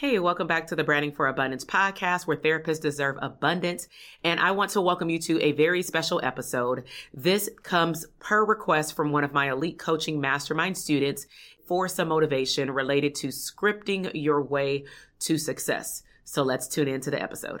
Hey, welcome back to the Branding for Abundance podcast where therapists deserve abundance. And I want to welcome you to a very special episode. This comes per request from one of my elite coaching mastermind students for some motivation related to scripting your way to success. So let's tune into the episode.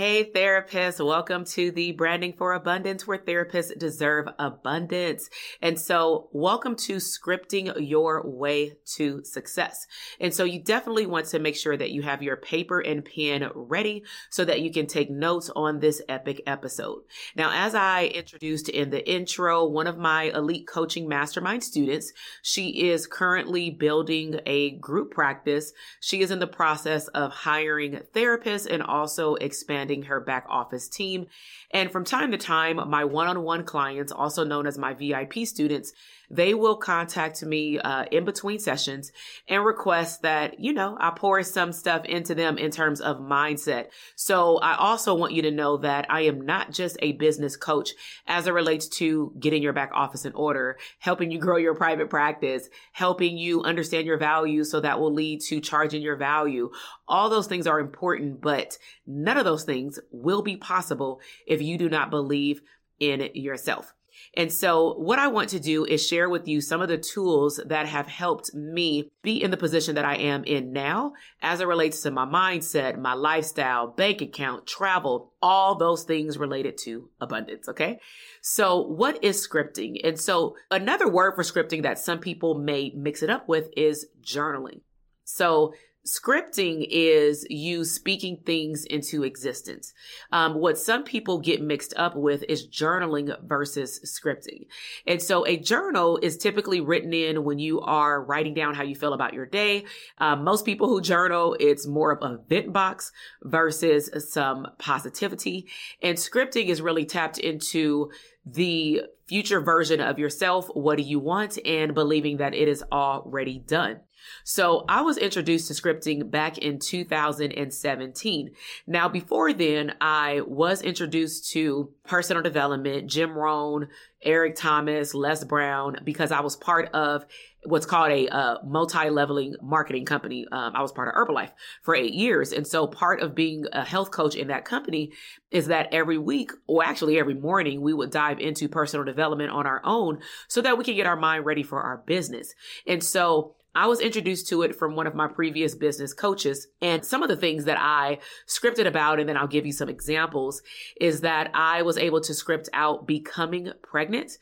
Hey, therapists, welcome to the Branding for Abundance, where therapists deserve abundance. And so, welcome to scripting your way to success. And so, you definitely want to make sure that you have your paper and pen ready so that you can take notes on this epic episode. Now, as I introduced in the intro, one of my elite coaching mastermind students, she is currently building a group practice. She is in the process of hiring therapists and also expanding expanding her back office team. And from time to time, my one on one clients, also known as my VIP students, they will contact me uh, in between sessions and request that, you know, I pour some stuff into them in terms of mindset. So I also want you to know that I am not just a business coach as it relates to getting your back office in order, helping you grow your private practice, helping you understand your value so that will lead to charging your value. All those things are important, but none of those things will be possible if you do not believe in yourself. And so what I want to do is share with you some of the tools that have helped me be in the position that I am in now as it relates to my mindset, my lifestyle, bank account, travel, all those things related to abundance. Okay. So what is scripting? And so another word for scripting that some people may mix it up with is journaling. So Scripting is you speaking things into existence. Um, what some people get mixed up with is journaling versus scripting. And so a journal is typically written in when you are writing down how you feel about your day. Um, most people who journal, it's more of a vent box versus some positivity. And scripting is really tapped into the future version of yourself. What do you want? And believing that it is already done. So I was introduced to scripting back in 2017. Now, before then, I was introduced to personal development, Jim Rohn, Eric Thomas, Les Brown, because I was part of what's called a uh, multi-leveling marketing company. Um, I was part of Herbalife for eight years. And so part of being a health coach in that company is that every week, or actually every morning, we would dive into personal development on our own so that we can get our mind ready for our business. And so I was introduced to it from one of my previous business coaches. And some of the things that I scripted about, and then I'll give you some examples, is that I was able to script out becoming pregnant.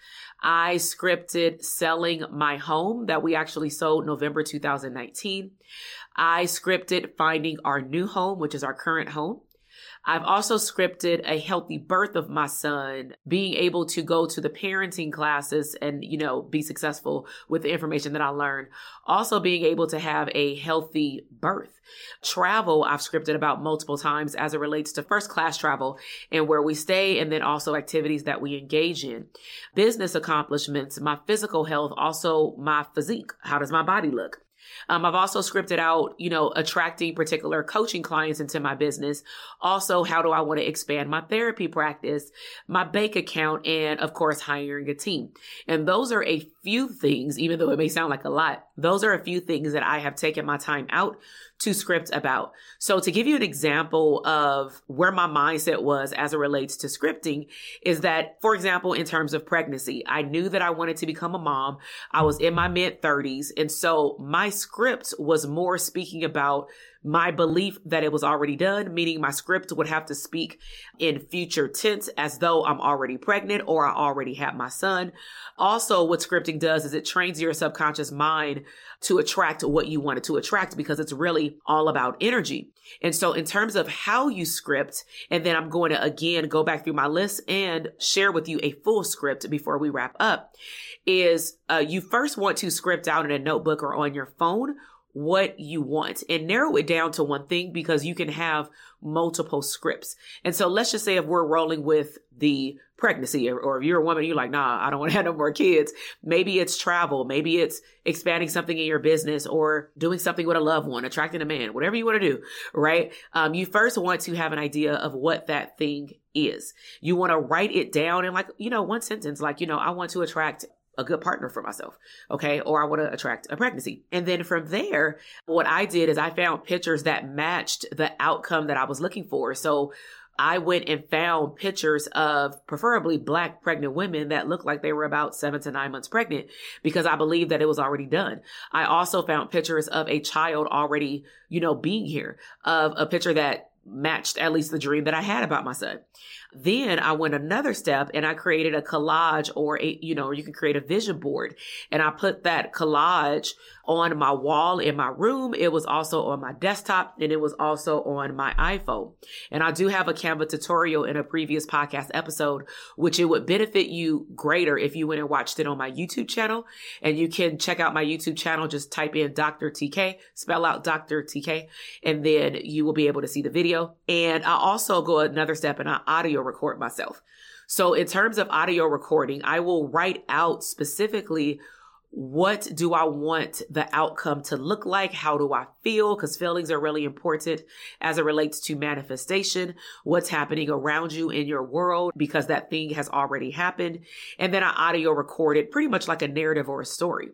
I scripted selling my home that we actually sold November 2019. I scripted finding our new home, which is our current home. I've also scripted a healthy birth of my son, being able to go to the parenting classes and, you know, be successful with the information that I learned. Also being able to have a healthy birth. Travel, I've scripted about multiple times as it relates to first class travel and where we stay and then also activities that we engage in. Business accomplishments, my physical health, also my physique. How does my body look? Um, I've also scripted out, you know, attracting particular coaching clients into my business. Also, how do I want to expand my therapy practice, my bank account, and of course, hiring a team. And those are a few things, even though it may sound like a lot, those are a few things that I have taken my time out to script about. So to give you an example of where my mindset was as it relates to scripting is that, for example, in terms of pregnancy, I knew that I wanted to become a mom. I was in my mid thirties. And so my script was more speaking about my belief that it was already done, meaning my script would have to speak in future tense as though I'm already pregnant or I already have my son. Also, what scripting does is it trains your subconscious mind to attract what you wanted to attract because it's really all about energy. And so in terms of how you script, and then I'm going to again go back through my list and share with you a full script before we wrap up is uh, you first want to script out in a notebook or on your phone what you want and narrow it down to one thing because you can have multiple scripts. And so let's just say if we're rolling with the pregnancy or, or if you're a woman, you're like, nah, I don't want to have no more kids. Maybe it's travel. Maybe it's expanding something in your business or doing something with a loved one, attracting a man, whatever you want to do, right? Um, you first want to have an idea of what that thing is. You want to write it down in like, you know, one sentence, like, you know, I want to attract a good partner for myself. Okay. Or I want to attract a pregnancy. And then from there, what I did is I found pictures that matched the outcome that I was looking for. So I went and found pictures of preferably black pregnant women that looked like they were about seven to nine months pregnant because I believed that it was already done. I also found pictures of a child already, you know, being here, of a picture that matched at least the dream that I had about my son. Then I went another step and I created a collage or a, you know, you can create a vision board and I put that collage on my wall in my room. It was also on my desktop and it was also on my iPhone. And I do have a Canva tutorial in a previous podcast episode, which it would benefit you greater if you went and watched it on my YouTube channel. And you can check out my YouTube channel. Just type in Dr. TK, spell out Dr. TK, and then you will be able to see the video. And I also go another step and I audio record myself. So in terms of audio recording, I will write out specifically what do I want the outcome to look like? How do I feel? Because feelings are really important as it relates to manifestation, what's happening around you in your world, because that thing has already happened. And then I audio recorded pretty much like a narrative or a story.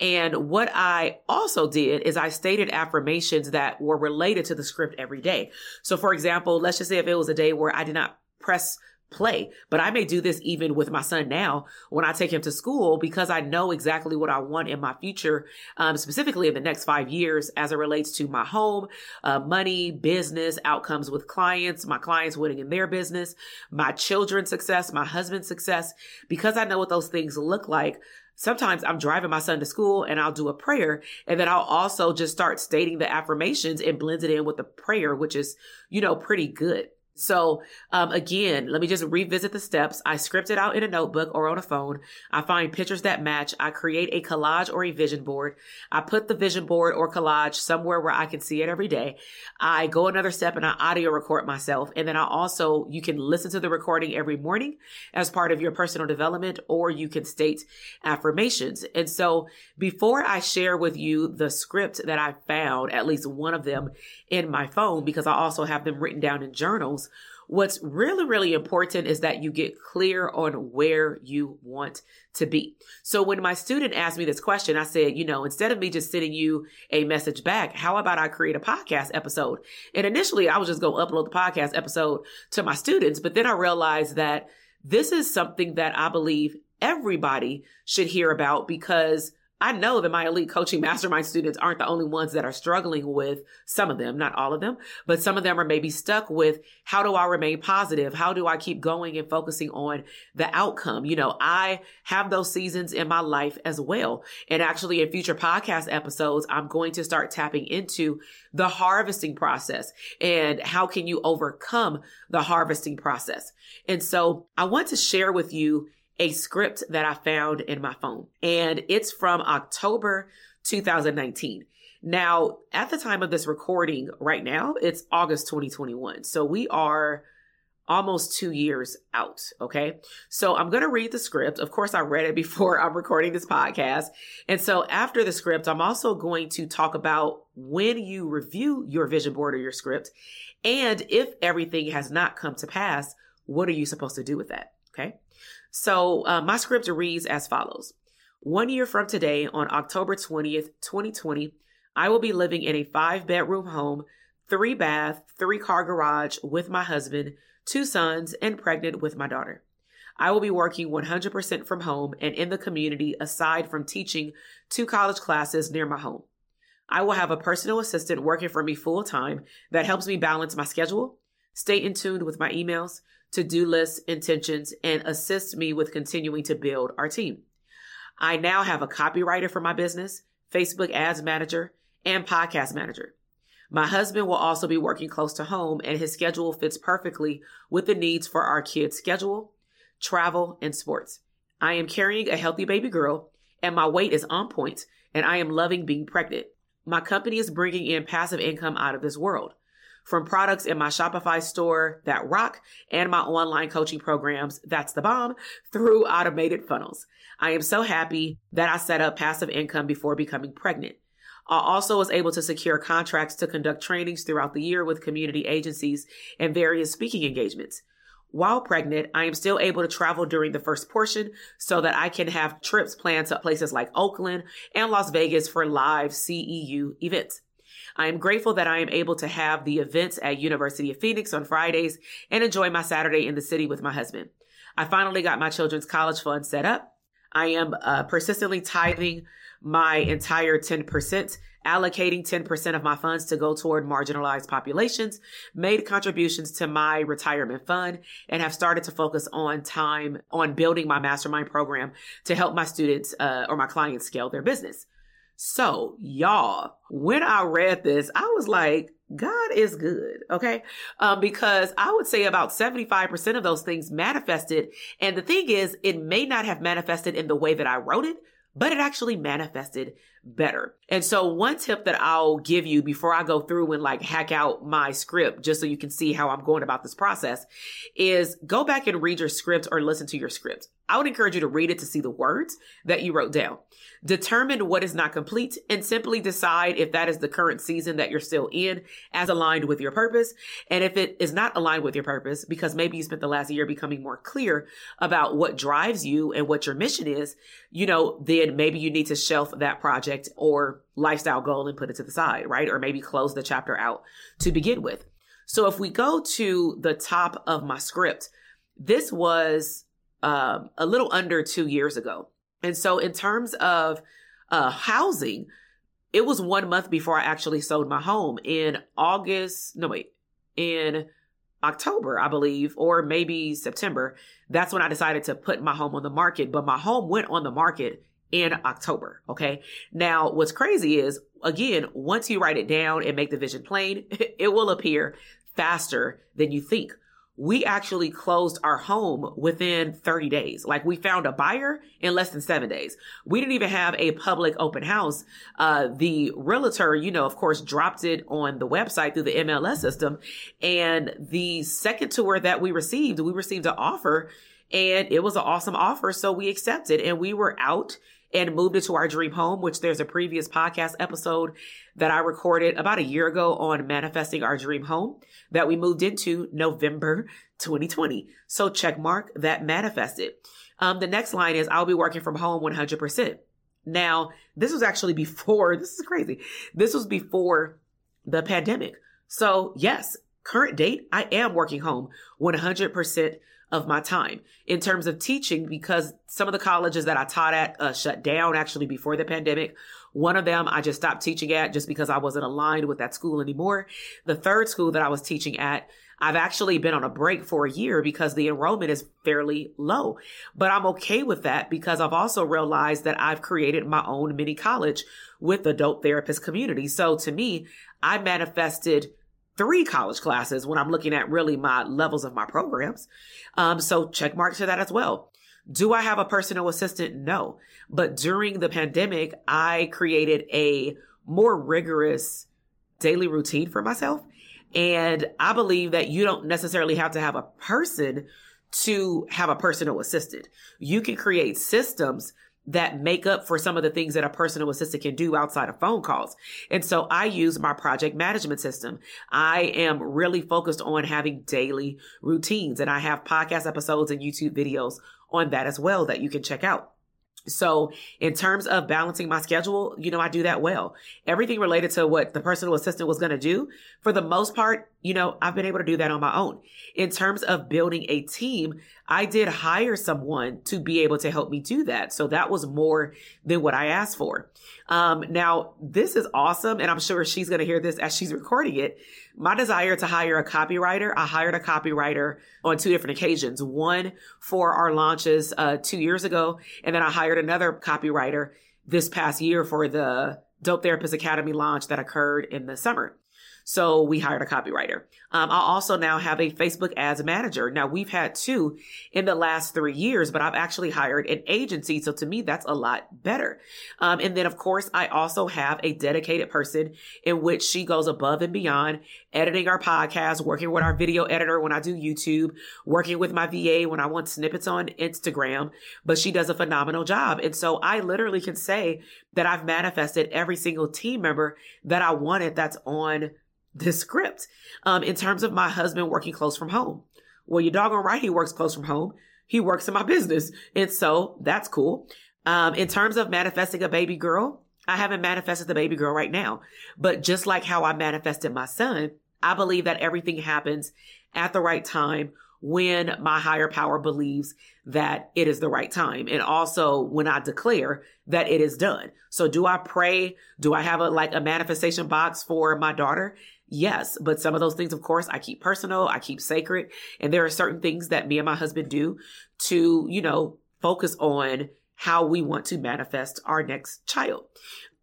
And what I also did is I stated affirmations that were related to the script every day. So for example, let's just say if it was a day where I did not press play. But I may do this even with my son now when I take him to school because I know exactly what I want in my future, um, specifically in the next five years as it relates to my home, uh, money, business, outcomes with clients, my clients winning in their business, my children's success, my husband's success. Because I know what those things look like, sometimes I'm driving my son to school and I'll do a prayer and then I'll also just start stating the affirmations and blend it in with the prayer, which is, you know, pretty good. So, um, again, let me just revisit the steps. I script it out in a notebook or on a phone. I find pictures that match. I create a collage or a vision board. I put the vision board or collage somewhere where I can see it every day. I go another step and I audio record myself. And then I also, you can listen to the recording every morning as part of your personal development, or you can state affirmations. And so before I share with you the script that I found, at least one of them in my phone, because I also have them written down in journals, What's really, really important is that you get clear on where you want to be. So when my student asked me this question, I said, you know, instead of me just sending you a message back, how about I create a podcast episode? And initially I was just going to upload the podcast episode to my students, but then I realized that this is something that I believe everybody should hear about because I know that my elite coaching mastermind students aren't the only ones that are struggling with some of them, not all of them, but some of them are maybe stuck with how do I remain positive? How do I keep going and focusing on the outcome? You know, I have those seasons in my life as well. And actually in future podcast episodes, I'm going to start tapping into the harvesting process and how can you overcome the harvesting process? And so I want to share with you a script that I found in my phone and it's from October 2019. Now, at the time of this recording right now, it's August 2021. So we are almost two years out. Okay. So I'm going to read the script. Of course, I read it before I'm recording this podcast. And so after the script, I'm also going to talk about when you review your vision board or your script. And if everything has not come to pass, what are you supposed to do with that? Okay. So uh, my script reads as follows. One year from today, on October 20th, 2020, I will be living in a five bedroom home, three bath, three car garage with my husband, two sons, and pregnant with my daughter. I will be working 100% from home and in the community aside from teaching two college classes near my home. I will have a personal assistant working for me full time that helps me balance my schedule, stay in tune with my emails, to do lists, intentions, and assist me with continuing to build our team. I now have a copywriter for my business, Facebook ads manager, and podcast manager. My husband will also be working close to home and his schedule fits perfectly with the needs for our kids' schedule, travel, and sports. I am carrying a healthy baby girl and my weight is on point and I am loving being pregnant. My company is bringing in passive income out of this world from products in my Shopify store that rock and my online coaching programs, that's the bomb, through automated funnels. I am so happy that I set up passive income before becoming pregnant. I also was able to secure contracts to conduct trainings throughout the year with community agencies and various speaking engagements. While pregnant, I am still able to travel during the first portion so that I can have trips planned to places like Oakland and Las Vegas for live CEU events. I am grateful that I am able to have the events at University of Phoenix on Fridays and enjoy my Saturday in the city with my husband. I finally got my children's college fund set up. I am uh, persistently tithing my entire 10%, allocating 10% of my funds to go toward marginalized populations, made contributions to my retirement fund, and have started to focus on time on building my mastermind program to help my students uh, or my clients scale their business. So, y'all, when I read this, I was like, God is good. Okay. Um, because I would say about 75% of those things manifested. And the thing is, it may not have manifested in the way that I wrote it, but it actually manifested better. And so one tip that I'll give you before I go through and like hack out my script, just so you can see how I'm going about this process is go back and read your script or listen to your script. I would encourage you to read it to see the words that you wrote down. Determine what is not complete and simply decide if that is the current season that you're still in as aligned with your purpose. And if it is not aligned with your purpose, because maybe you spent the last year becoming more clear about what drives you and what your mission is, you know, then maybe you need to shelf that project or lifestyle goal and put it to the side, right? Or maybe close the chapter out to begin with. So if we go to the top of my script, this was um, a little under two years ago. And so, in terms of uh, housing, it was one month before I actually sold my home in August. No, wait, in October, I believe, or maybe September. That's when I decided to put my home on the market. But my home went on the market in October. Okay. Now, what's crazy is, again, once you write it down and make the vision plain, it will appear faster than you think we actually closed our home within 30 days. Like we found a buyer in less than seven days. We didn't even have a public open house. Uh, the realtor, you know, of course, dropped it on the website through the MLS system. And the second tour that we received, we received an offer and it was an awesome offer. So we accepted and we were out and moved into our dream home, which there's a previous podcast episode that I recorded about a year ago on manifesting our dream home that we moved into November 2020. So check mark that manifested. Um, the next line is I'll be working from home 100%. Now, this was actually before, this is crazy. This was before the pandemic. So yes, current date, I am working home 100% of my time in terms of teaching because some of the colleges that I taught at uh, shut down actually before the pandemic. One of them I just stopped teaching at just because I wasn't aligned with that school anymore. The third school that I was teaching at, I've actually been on a break for a year because the enrollment is fairly low. But I'm okay with that because I've also realized that I've created my own mini college with the dope therapist community. So to me, I manifested three college classes when I'm looking at really my levels of my programs. Um, so check mark to that as well. Do I have a personal assistant? No. But during the pandemic, I created a more rigorous daily routine for myself. And I believe that you don't necessarily have to have a person to have a personal assistant. You can create systems that make up for some of the things that a personal assistant can do outside of phone calls. And so I use my project management system. I am really focused on having daily routines and I have podcast episodes and YouTube videos on that as well that you can check out. So in terms of balancing my schedule, you know, I do that well. Everything related to what the personal assistant was going to do, for the most part, you know, I've been able to do that on my own. In terms of building a team, I did hire someone to be able to help me do that. So that was more than what I asked for. Um, now this is awesome. And I'm sure she's going to hear this as she's recording it. My desire to hire a copywriter, I hired a copywriter on two different occasions. One for our launches, uh, two years ago. And then I hired another copywriter this past year for the Dope Therapist Academy launch that occurred in the summer. So we hired a copywriter. Um, I also now have a Facebook ads manager. Now we've had two in the last three years, but I've actually hired an agency. So to me, that's a lot better. Um, and then of course, I also have a dedicated person in which she goes above and beyond editing our podcast, working with our video editor when I do YouTube, working with my VA when I want snippets on Instagram, but she does a phenomenal job. And so I literally can say that I've manifested every single team member that I wanted that's on this script. Um, in terms of my husband working close from home. Well, you're doggone right. He works close from home. He works in my business. And so that's cool. Um, in terms of manifesting a baby girl, I haven't manifested the baby girl right now, but just like how I manifested my son, I believe that everything happens at the right time when my higher power believes that it is the right time. And also when I declare that it is done. So do I pray? Do I have a, like a manifestation box for my daughter? Yes, but some of those things, of course, I keep personal, I keep sacred. And there are certain things that me and my husband do to, you know, focus on how we want to manifest our next child.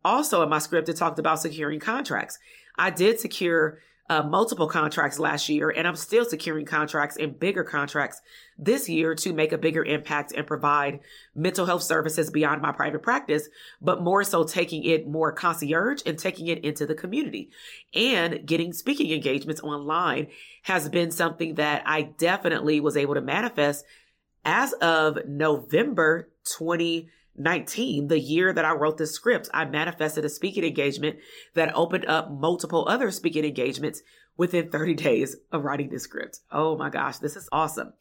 Also, in my script, it talked about securing contracts. I did secure uh, multiple contracts last year, and I'm still securing contracts and bigger contracts this year to make a bigger impact and provide mental health services beyond my private practice, but more so taking it more concierge and taking it into the community. And getting speaking engagements online has been something that I definitely was able to manifest as of November 20- 19, the year that I wrote the script, I manifested a speaking engagement that opened up multiple other speaking engagements within 30 days of writing this script. Oh my gosh, this is awesome.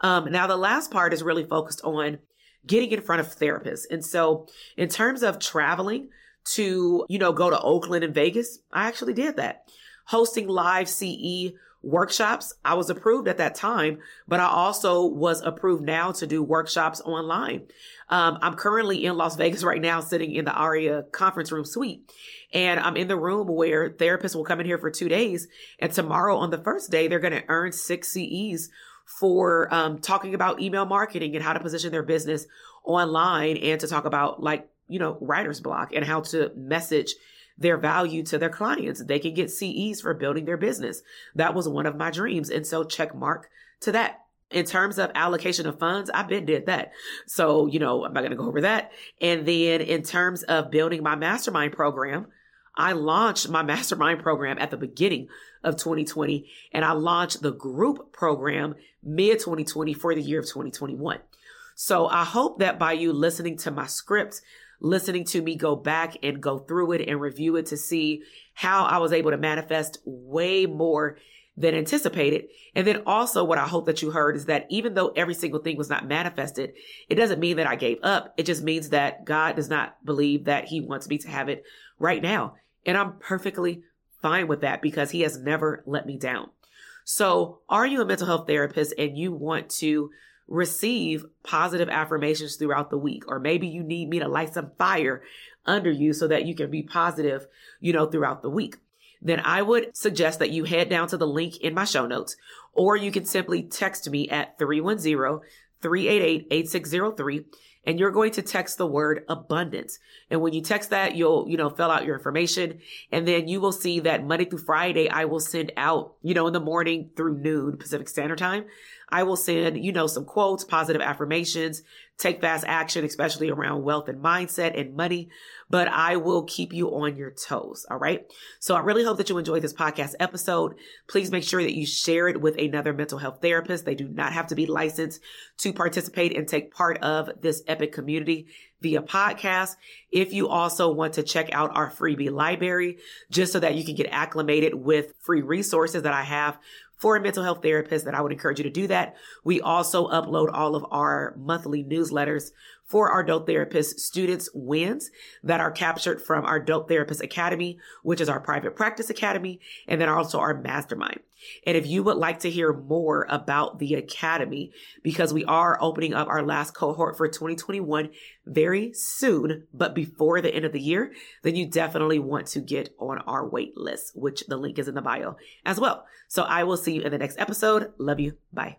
Um, now the last part is really focused on getting in front of therapists. And so in terms of traveling to, you know, go to Oakland and Vegas, I actually did that. Hosting live CE workshops. I was approved at that time, but I also was approved now to do workshops online. Um, I'm currently in Las Vegas right now, sitting in the ARIA conference room suite. And I'm in the room where therapists will come in here for two days. And tomorrow on the first day, they're going to earn six CEs for um, talking about email marketing and how to position their business online and to talk about like, you know, writer's block and how to message their value to their clients. They can get CEs for building their business. That was one of my dreams. And so check mark to that. In terms of allocation of funds, I've been did that. So, you know, I'm not going to go over that. And then in terms of building my mastermind program, I launched my mastermind program at the beginning of 2020 and I launched the group program mid 2020 for the year of 2021. So I hope that by you listening to my script, listening to me go back and go through it and review it to see how I was able to manifest way more than anticipated. And then also what I hope that you heard is that even though every single thing was not manifested, it doesn't mean that I gave up. It just means that God does not believe that he wants me to have it right now. And I'm perfectly fine with that because he has never let me down. So, are you a mental health therapist and you want to receive positive affirmations throughout the week? Or maybe you need me to light some fire under you so that you can be positive, you know, throughout the week. Then I would suggest that you head down to the link in my show notes, or you can simply text me at 310 388 8603 and you're going to text the word abundance. And when you text that, you'll, you know, fill out your information and then you will see that Monday through Friday, I will send out, you know, in the morning through noon Pacific Standard Time. I will send, you know, some quotes, positive affirmations, take fast action, especially around wealth and mindset and money, but I will keep you on your toes. All right. So I really hope that you enjoyed this podcast episode. Please make sure that you share it with another mental health therapist. They do not have to be licensed to participate and take part of this epic community via podcast. If you also want to check out our freebie library, just so that you can get acclimated with free resources that I have for a mental health therapist, then I would encourage you to do that. We also upload all of our monthly newsletters for our Dope Therapist students wins that are captured from our Dope Therapist Academy, which is our private practice academy, and then also our mastermind. And if you would like to hear more about the academy, because we are opening up our last cohort for 2021 very soon, but before the end of the year, then you definitely want to get on our wait list, which the link is in the bio as well. So I will see you in the next episode. Love you. Bye.